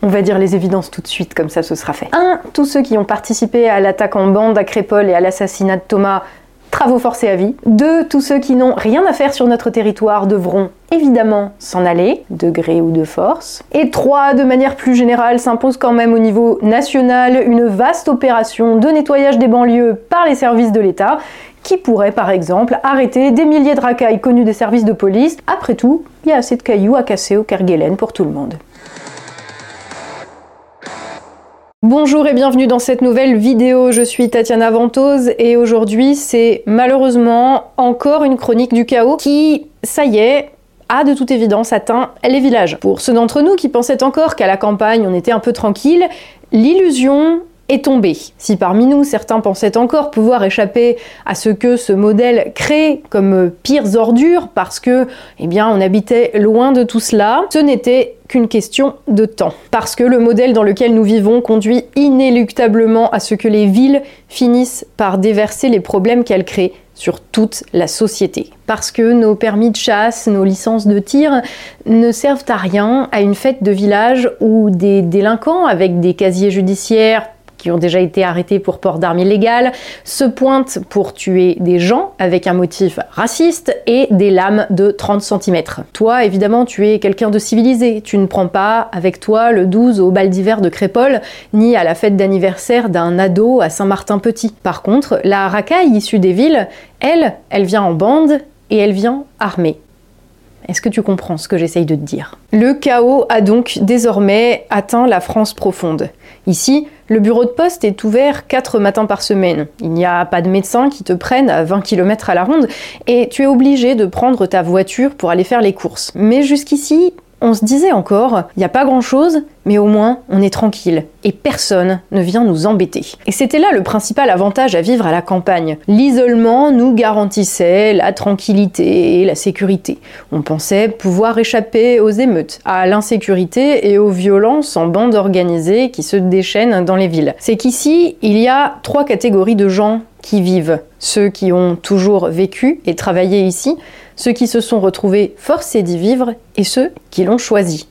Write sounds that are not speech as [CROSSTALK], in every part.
On va dire les évidences tout de suite, comme ça ce sera fait. 1. Tous ceux qui ont participé à l'attaque en bande à Crépole et à l'assassinat de Thomas, travaux forcés à vie. 2. Tous ceux qui n'ont rien à faire sur notre territoire devront évidemment s'en aller, de gré ou de force. Et 3. De manière plus générale, s'impose quand même au niveau national une vaste opération de nettoyage des banlieues par les services de l'État qui pourrait par exemple arrêter des milliers de racailles connus des services de police. Après tout, il y a assez de cailloux à casser au Kerguelen pour tout le monde. Bonjour et bienvenue dans cette nouvelle vidéo, je suis Tatiana Ventose et aujourd'hui c'est malheureusement encore une chronique du chaos qui, ça y est, a de toute évidence atteint les villages. Pour ceux d'entre nous qui pensaient encore qu'à la campagne on était un peu tranquille, l'illusion est tombée. Si parmi nous certains pensaient encore pouvoir échapper à ce que ce modèle crée comme pires ordures parce que, eh bien, on habitait loin de tout cela, ce n'était qu'une question de temps. Parce que le modèle dans lequel nous vivons conduit inéluctablement à ce que les villes finissent par déverser les problèmes qu'elles créent sur toute la société. Parce que nos permis de chasse, nos licences de tir ne servent à rien à une fête de village où des délinquants avec des casiers judiciaires qui ont déjà été arrêtés pour port d'armes illégales, se pointent pour tuer des gens avec un motif raciste et des lames de 30 cm. Toi, évidemment, tu es quelqu'un de civilisé. Tu ne prends pas avec toi le 12 au bal d'hiver de Crépole, ni à la fête d'anniversaire d'un ado à Saint-Martin-Petit. Par contre, la racaille issue des villes, elle, elle vient en bande et elle vient armée. Est-ce que tu comprends ce que j'essaye de te dire? Le chaos a donc désormais atteint la France profonde. Ici, le bureau de poste est ouvert 4 matins par semaine. Il n'y a pas de médecin qui te prenne à 20 km à la ronde et tu es obligé de prendre ta voiture pour aller faire les courses. Mais jusqu'ici, on se disait encore, il n'y a pas grand-chose, mais au moins on est tranquille et personne ne vient nous embêter. Et c'était là le principal avantage à vivre à la campagne. L'isolement nous garantissait la tranquillité et la sécurité. On pensait pouvoir échapper aux émeutes, à l'insécurité et aux violences en bandes organisées qui se déchaînent dans les villes. C'est qu'ici, il y a trois catégories de gens qui vivent. Ceux qui ont toujours vécu et travaillé ici, ceux qui se sont retrouvés forcés d'y vivre et ceux qui l'ont choisi.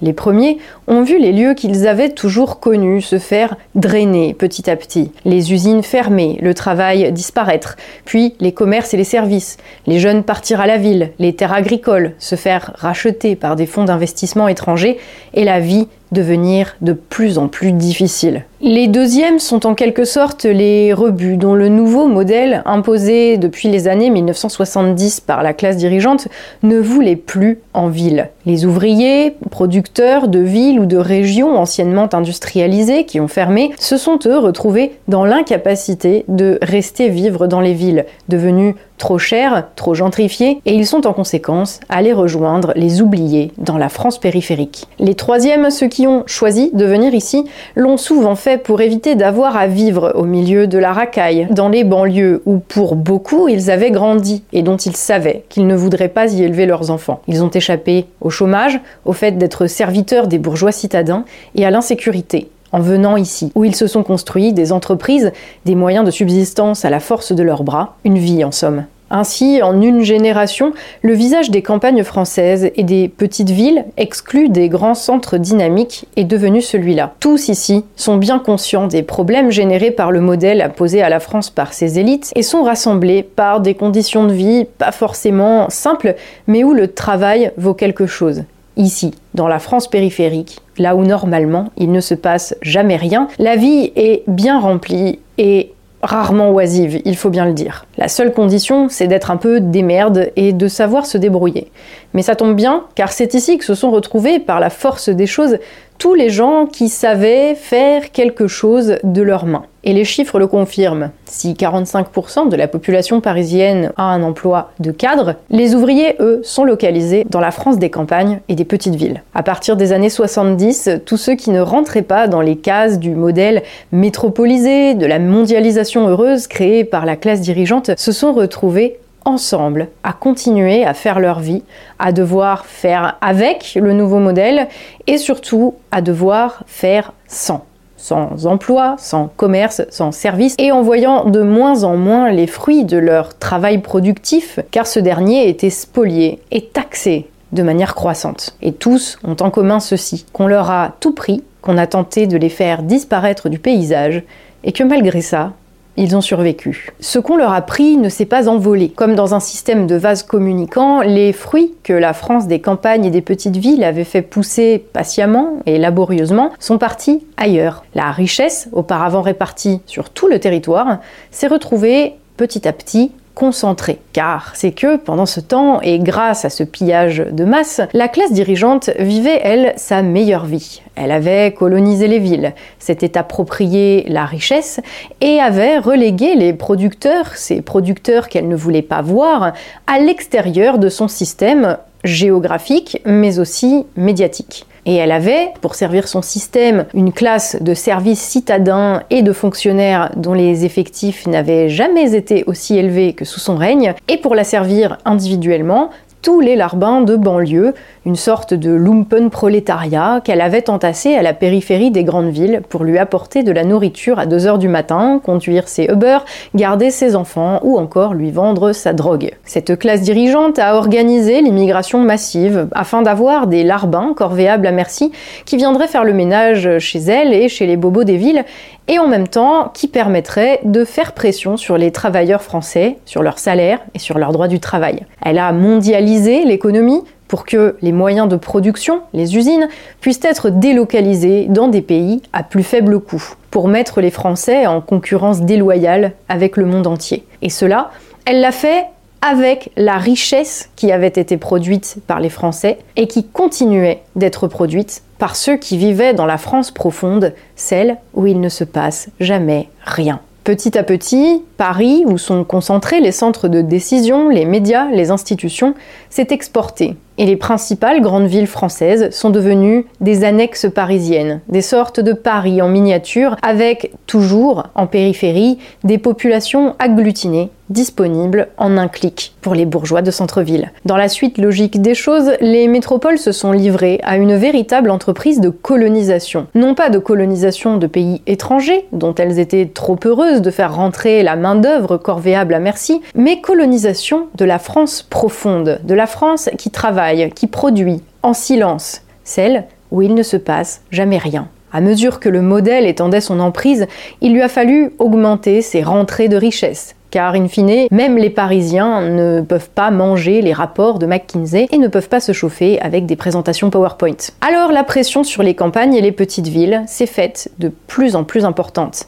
Les premiers ont vu les lieux qu'ils avaient toujours connus se faire drainer petit à petit, les usines fermer, le travail disparaître, puis les commerces et les services, les jeunes partir à la ville, les terres agricoles se faire racheter par des fonds d'investissement étrangers et la vie devenir de plus en plus difficile. Les deuxièmes sont en quelque sorte les rebuts dont le nouveau modèle imposé depuis les années 1970 par la classe dirigeante ne voulait plus en ville. Les ouvriers, producteurs de villes ou de régions anciennement industrialisées qui ont fermé, se sont eux retrouvés dans l'incapacité de rester vivre dans les villes, devenues trop chers, trop gentrifiés, et ils sont en conséquence allés rejoindre les oubliés dans la France périphérique. Les troisièmes, ceux qui ont choisi de venir ici, l'ont souvent fait pour éviter d'avoir à vivre au milieu de la racaille, dans les banlieues où pour beaucoup ils avaient grandi et dont ils savaient qu'ils ne voudraient pas y élever leurs enfants. Ils ont échappé au chômage, au fait d'être serviteurs des bourgeois citadins et à l'insécurité en venant ici, où ils se sont construits des entreprises, des moyens de subsistance à la force de leurs bras, une vie en somme. Ainsi, en une génération, le visage des campagnes françaises et des petites villes, exclues des grands centres dynamiques, est devenu celui-là. Tous ici sont bien conscients des problèmes générés par le modèle imposé à la France par ses élites et sont rassemblés par des conditions de vie pas forcément simples, mais où le travail vaut quelque chose. Ici, dans la France périphérique, là où normalement il ne se passe jamais rien, la vie est bien remplie et rarement oisive, il faut bien le dire. La seule condition, c'est d'être un peu démerde et de savoir se débrouiller. Mais ça tombe bien, car c'est ici que se sont retrouvés, par la force des choses, tous les gens qui savaient faire quelque chose de leurs mains. Et les chiffres le confirment. Si 45% de la population parisienne a un emploi de cadre, les ouvriers, eux, sont localisés dans la France des campagnes et des petites villes. À partir des années 70, tous ceux qui ne rentraient pas dans les cases du modèle métropolisé, de la mondialisation heureuse créée par la classe dirigeante, se sont retrouvés ensemble à continuer à faire leur vie, à devoir faire avec le nouveau modèle et surtout à devoir faire sans sans emploi, sans commerce, sans service, et en voyant de moins en moins les fruits de leur travail productif, car ce dernier était spolié et taxé de manière croissante. Et tous ont en commun ceci, qu'on leur a tout pris, qu'on a tenté de les faire disparaître du paysage, et que malgré ça, ils ont survécu. Ce qu'on leur a pris ne s'est pas envolé. Comme dans un système de vases communicants, les fruits que la France des campagnes et des petites villes avait fait pousser patiemment et laborieusement sont partis ailleurs. La richesse, auparavant répartie sur tout le territoire, s'est retrouvée petit à petit concentré. Car c'est que pendant ce temps, et grâce à ce pillage de masse, la classe dirigeante vivait, elle, sa meilleure vie. Elle avait colonisé les villes, s'était approprié la richesse et avait relégué les producteurs, ces producteurs qu'elle ne voulait pas voir, à l'extérieur de son système géographique mais aussi médiatique. Et elle avait, pour servir son système, une classe de services citadins et de fonctionnaires dont les effectifs n'avaient jamais été aussi élevés que sous son règne, et pour la servir individuellement, tous les larbins de banlieue, une sorte de lumpen prolétariat qu'elle avait entassé à la périphérie des grandes villes pour lui apporter de la nourriture à 2 heures du matin, conduire ses Uber, garder ses enfants ou encore lui vendre sa drogue. Cette classe dirigeante a organisé l'immigration massive afin d'avoir des larbins corvéables à merci qui viendraient faire le ménage chez elle et chez les bobos des villes et en même temps qui permettrait de faire pression sur les travailleurs français, sur leur salaire et sur leurs droits du travail. Elle a mondialisé l'économie pour que les moyens de production, les usines, puissent être délocalisés dans des pays à plus faible coût, pour mettre les Français en concurrence déloyale avec le monde entier. Et cela, elle l'a fait avec la richesse qui avait été produite par les Français et qui continuait d'être produite par ceux qui vivaient dans la France profonde, celle où il ne se passe jamais rien. Petit à petit, Paris, où sont concentrés les centres de décision, les médias, les institutions, s'est exporté. Et les principales grandes villes françaises sont devenues des annexes parisiennes, des sortes de Paris en miniature, avec toujours en périphérie des populations agglutinées disponibles en un clic pour les bourgeois de centre-ville. Dans la suite logique des choses, les métropoles se sont livrées à une véritable entreprise de colonisation. Non pas de colonisation de pays étrangers, dont elles étaient trop heureuses de faire rentrer la main-d'œuvre corvéable à merci, mais colonisation de la France profonde, de la France qui travaille, qui produit, en silence, celle où il ne se passe jamais rien. À mesure que le modèle étendait son emprise, il lui a fallu augmenter ses rentrées de richesse, car in fine, même les Parisiens ne peuvent pas manger les rapports de McKinsey et ne peuvent pas se chauffer avec des présentations PowerPoint. Alors la pression sur les campagnes et les petites villes s'est faite de plus en plus importante.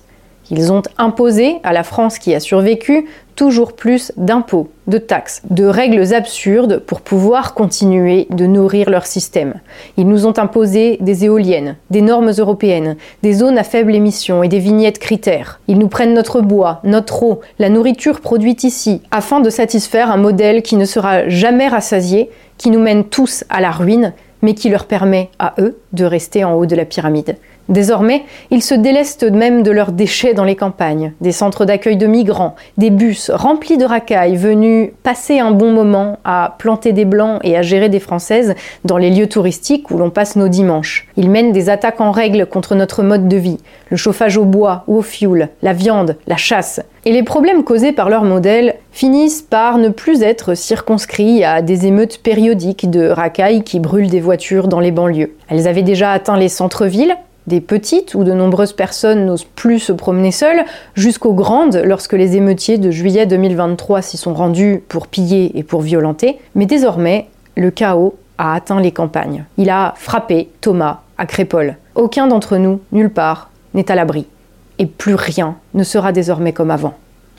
Ils ont imposé à la France qui a survécu toujours plus d'impôts, de taxes, de règles absurdes pour pouvoir continuer de nourrir leur système. Ils nous ont imposé des éoliennes, des normes européennes, des zones à faible émission et des vignettes critères. Ils nous prennent notre bois, notre eau, la nourriture produite ici, afin de satisfaire un modèle qui ne sera jamais rassasié, qui nous mène tous à la ruine, mais qui leur permet à eux de rester en haut de la pyramide. Désormais, ils se délestent même de leurs déchets dans les campagnes, des centres d'accueil de migrants, des bus remplis de racailles venus passer un bon moment à planter des blancs et à gérer des françaises dans les lieux touristiques où l'on passe nos dimanches. Ils mènent des attaques en règle contre notre mode de vie, le chauffage au bois ou au fioul, la viande, la chasse. Et les problèmes causés par leur modèle finissent par ne plus être circonscrits à des émeutes périodiques de racailles qui brûlent des voitures dans les banlieues. Elles avaient déjà atteint les centres-villes, des petites où de nombreuses personnes n'osent plus se promener seules, jusqu'aux grandes lorsque les émeutiers de juillet 2023 s'y sont rendus pour piller et pour violenter. Mais désormais, le chaos a atteint les campagnes. Il a frappé Thomas à Crépole. Aucun d'entre nous, nulle part, n'est à l'abri. Et plus rien ne sera désormais comme avant.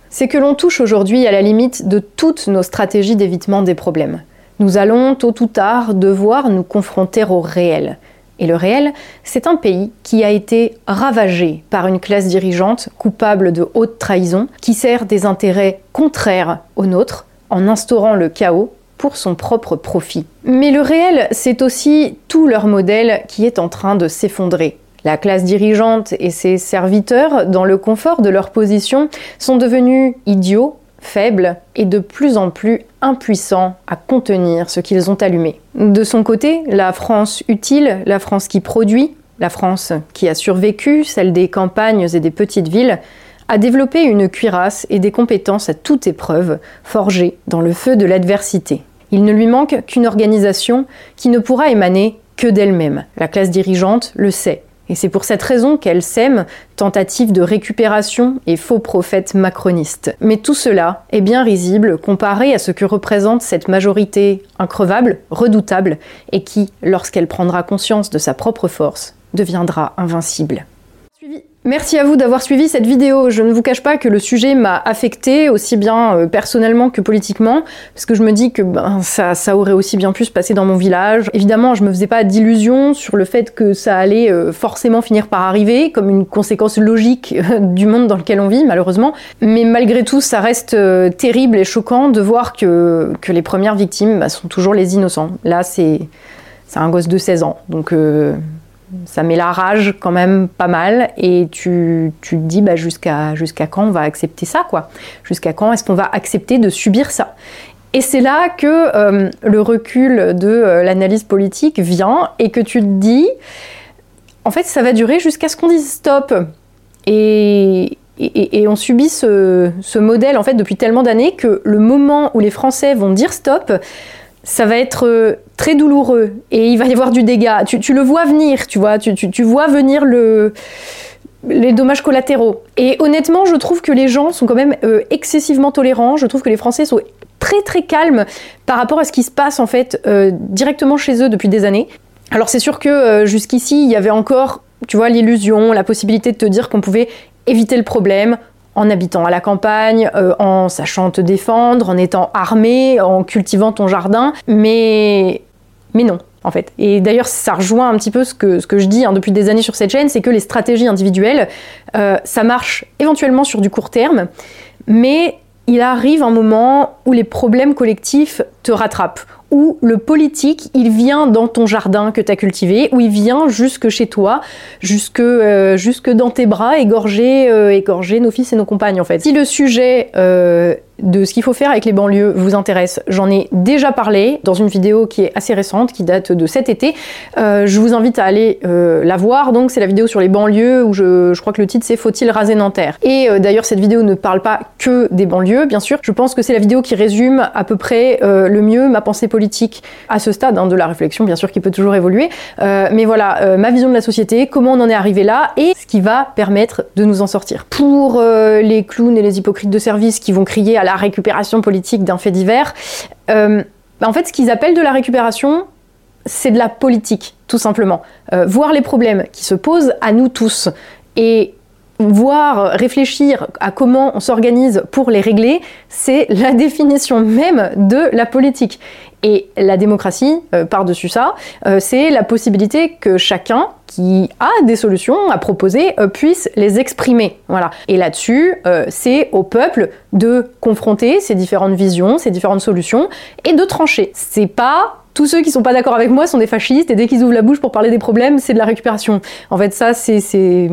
C'est que l'on touche aujourd'hui à la limite de toutes nos stratégies d'évitement des problèmes. Nous allons, tôt ou tard, devoir nous confronter au réel. Et le réel, c'est un pays qui a été ravagé par une classe dirigeante coupable de haute trahison, qui sert des intérêts contraires aux nôtres en instaurant le chaos pour son propre profit. Mais le réel, c'est aussi tout leur modèle qui est en train de s'effondrer. La classe dirigeante et ses serviteurs, dans le confort de leur position, sont devenus idiots, faibles et de plus en plus impuissants à contenir ce qu'ils ont allumé. De son côté, la France utile, la France qui produit, la France qui a survécu, celle des campagnes et des petites villes, a développé une cuirasse et des compétences à toute épreuve, forgées dans le feu de l'adversité. Il ne lui manque qu'une organisation qui ne pourra émaner que d'elle-même. La classe dirigeante le sait. Et c'est pour cette raison qu'elle sème tentative de récupération et faux prophètes macronistes. Mais tout cela est bien risible comparé à ce que représente cette majorité increvable, redoutable, et qui, lorsqu'elle prendra conscience de sa propre force, deviendra invincible. Merci à vous d'avoir suivi cette vidéo. Je ne vous cache pas que le sujet m'a affecté aussi bien euh, personnellement que politiquement, parce que je me dis que ben, ça, ça, aurait aussi bien pu se passer dans mon village. Évidemment, je me faisais pas d'illusions sur le fait que ça allait euh, forcément finir par arriver, comme une conséquence logique euh, [LAUGHS] du monde dans lequel on vit, malheureusement. Mais malgré tout, ça reste terrible et choquant de voir que, que les premières victimes bah, sont toujours les innocents. Là, c'est un gosse de 16 ans, donc ça met la rage quand même pas mal et tu, tu te dis bah, jusqu'à jusqu'à quand on va accepter ça quoi? Jusqu'à quand est-ce qu'on va accepter de subir ça? Et c'est là que euh, le recul de euh, l'analyse politique vient et que tu te dis en fait ça va durer jusqu'à ce qu'on dise stop. Et, et, et, on subit ce, ce modèle en fait depuis tellement d'années que le moment où les Français vont dire stop, ça va être euh, très douloureux et il va y avoir du dégât. Tu, le vois venir, tu vois, tu, tu, vois venir le, les dommages collatéraux. Et honnêtement, je trouve que les gens sont quand même euh, excessivement tolérants. Je trouve que les Français sont très très calmes par rapport à ce qui se passe en fait euh, directement chez eux depuis des années. Alors c'est sûr que jusqu'ici, il y avait encore, tu vois, l'illusion, la possibilité de te dire qu'on pouvait éviter le problème, en habitant à la campagne, euh, en sachant te défendre, en étant armé, en cultivant ton jardin, mais, mais non. En fait. Et d'ailleurs, ça rejoint un petit peu ce que, je dis hein, depuis des années sur cette chaîne, c'est que les stratégies individuelles, euh, ça marche éventuellement sur du court terme, mais il arrive un moment où les problèmes collectifs te rattrapent, où le politique, il vient dans ton jardin que tu as cultivé, où il vient jusque chez toi, jusque, euh, dans tes bras, égorger, euh, égorger nos fils et nos compagnes en fait. Si le sujet euh, de ce qu'il faut faire avec les banlieues vous intéresse, j'en ai déjà parlé dans une vidéo qui est assez récente, qui date de cet été. Je vous invite à aller la voir, donc c'est la vidéo sur les banlieues où je, je crois que le titre c'est Faut-il raser Nanterre? Et d'ailleurs cette vidéo ne parle pas que des banlieues, bien sûr. Je pense que c'est la vidéo qui résume à peu près le mieux ma pensée politique à ce stade hein, de la réflexion, bien sûr qui peut toujours évoluer. mais voilà, ma vision de la société, comment on en est arrivé là et ce qui va permettre de nous en sortir. Pour les clowns et les hypocrites de service qui vont crier à la récupération politique d'un fait divers. Euh, bah, en fait, ce qu'ils appellent de la récupération, c'est de la politique, tout simplement. Euh, voir les problèmes qui se posent à nous tous et voir, réfléchir à comment on s'organise pour les régler, c'est la [LAUGHS] définition même de la politique. Et la démocratie, euh, par-dessus ça, euh, c'est la possibilité que chacun qui a des solutions à proposer euh, puisse les exprimer. Voilà. Et là-dessus, c'est au peuple de confronter ces différentes visions, ces différentes solutions et de trancher. C'est pas tous ceux qui sont pas d'accord avec moi sont des fascistes et dès qu'ils ouvrent la bouche pour parler des problèmes, c'est de la récupération. En fait, ça, c'est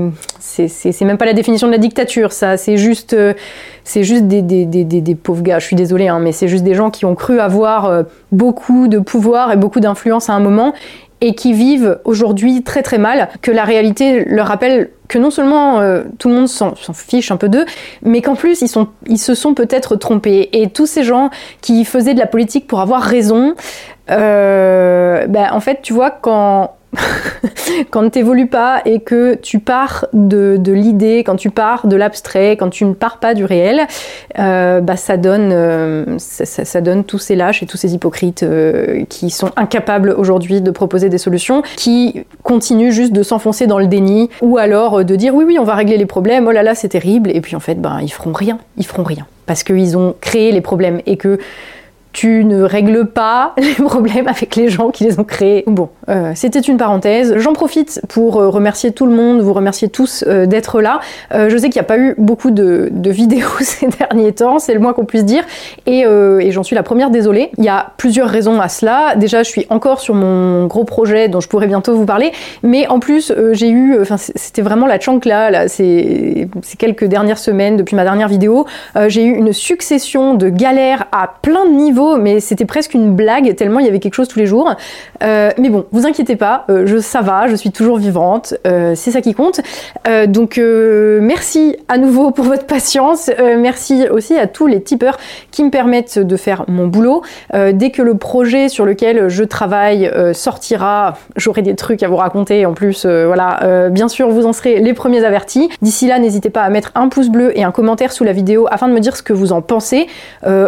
même pas la définition de la dictature. Ça, c'est juste euh, juste des, pauvres gars. Je suis désolée, hein, mais c'est juste des gens qui ont cru avoir euh, beaucoup de pouvoir et beaucoup d'influence à un moment et qui vivent aujourd'hui très très mal, que la réalité leur rappelle que non seulement euh, tout le monde s'en fiche un peu d'eux, mais qu'en plus ils, se sont peut-être trompés. Et tous ces gens qui faisaient de la politique pour avoir raison, euh, ben, en fait, tu vois, quand, [LAUGHS] quand t'évolues pas et que tu pars de, de l'idée, quand tu pars de l'abstrait, quand tu ne pars pas du réel, euh, bah ça donne, euh, ça, donne tous ces lâches et tous ces hypocrites euh, qui sont incapables aujourd'hui de proposer des solutions, qui continuent juste de s'enfoncer dans le déni ou alors de dire oui oui on va régler les problèmes, oh là là c'est terrible et puis en fait ben ils feront rien, ils feront rien. Parce qu'ils ont créé les problèmes et que tu ne règles pas [LAUGHS] les problèmes avec les gens qui les ont créés. Bon, euh, c'était une parenthèse. J'en profite pour euh, remercier tout le monde, vous remercier tous euh, d'être là. je sais qu'il n'y a pas eu beaucoup de, vidéos [LAUGHS] ces derniers temps, c'est le moins qu'on puisse dire, et, j'en suis la première désolée. Il y a plusieurs raisons à cela. Déjà, je suis encore sur mon gros projet dont je pourrais bientôt vous parler, mais en plus, j'ai eu, enfin, c'était vraiment la chancla, là, ces, ces quelques dernières semaines, depuis ma dernière vidéo, j'ai eu une succession de galères à plein de niveaux mais c'était presque une blague, tellement il y avait quelque chose tous les jours. Euh, mais bon, vous inquiétez pas, euh, je, ça va, je suis toujours vivante, euh, c'est ça qui compte. donc merci à nouveau pour votre patience, merci aussi à tous les tipeurs qui me permettent de faire mon boulot. dès que le projet sur lequel je travaille sortira, j'aurai des trucs à vous raconter. En plus, voilà, bien sûr, vous en serez les premiers avertis. D'ici là, n'hésitez pas à mettre un pouce bleu et un commentaire sous la vidéo afin de me dire ce que vous en pensez.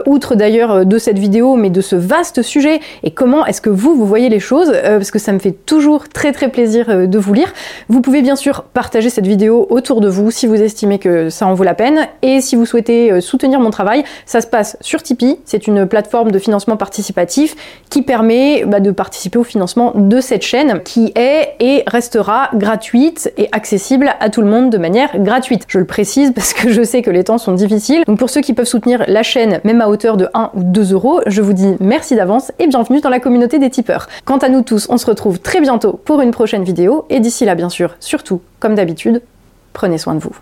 outre d'ailleurs de cette vidéo, mais de ce vaste sujet et comment est-ce que vous, vous voyez les choses, euh, parce que ça me fait toujours très très plaisir euh, de vous lire. Vous pouvez bien sûr partager cette vidéo autour de vous si vous estimez que ça en vaut la peine, et si vous souhaitez euh, soutenir mon travail, ça se passe sur Tipeee, c'est une plateforme de financement participatif qui permet bah, de participer au financement de cette chaîne qui est et restera gratuite et accessible à tout le monde de manière gratuite. Je le précise parce que je sais que les temps sont difficiles, donc pour ceux qui peuvent soutenir la chaîne, même à hauteur de 1 ou 2 je vous dis merci d'avance et bienvenue dans la communauté des tipeurs. Quant à nous tous, on se retrouve très bientôt pour une prochaine vidéo et d'ici là bien sûr, surtout, comme d'habitude, prenez soin de vous.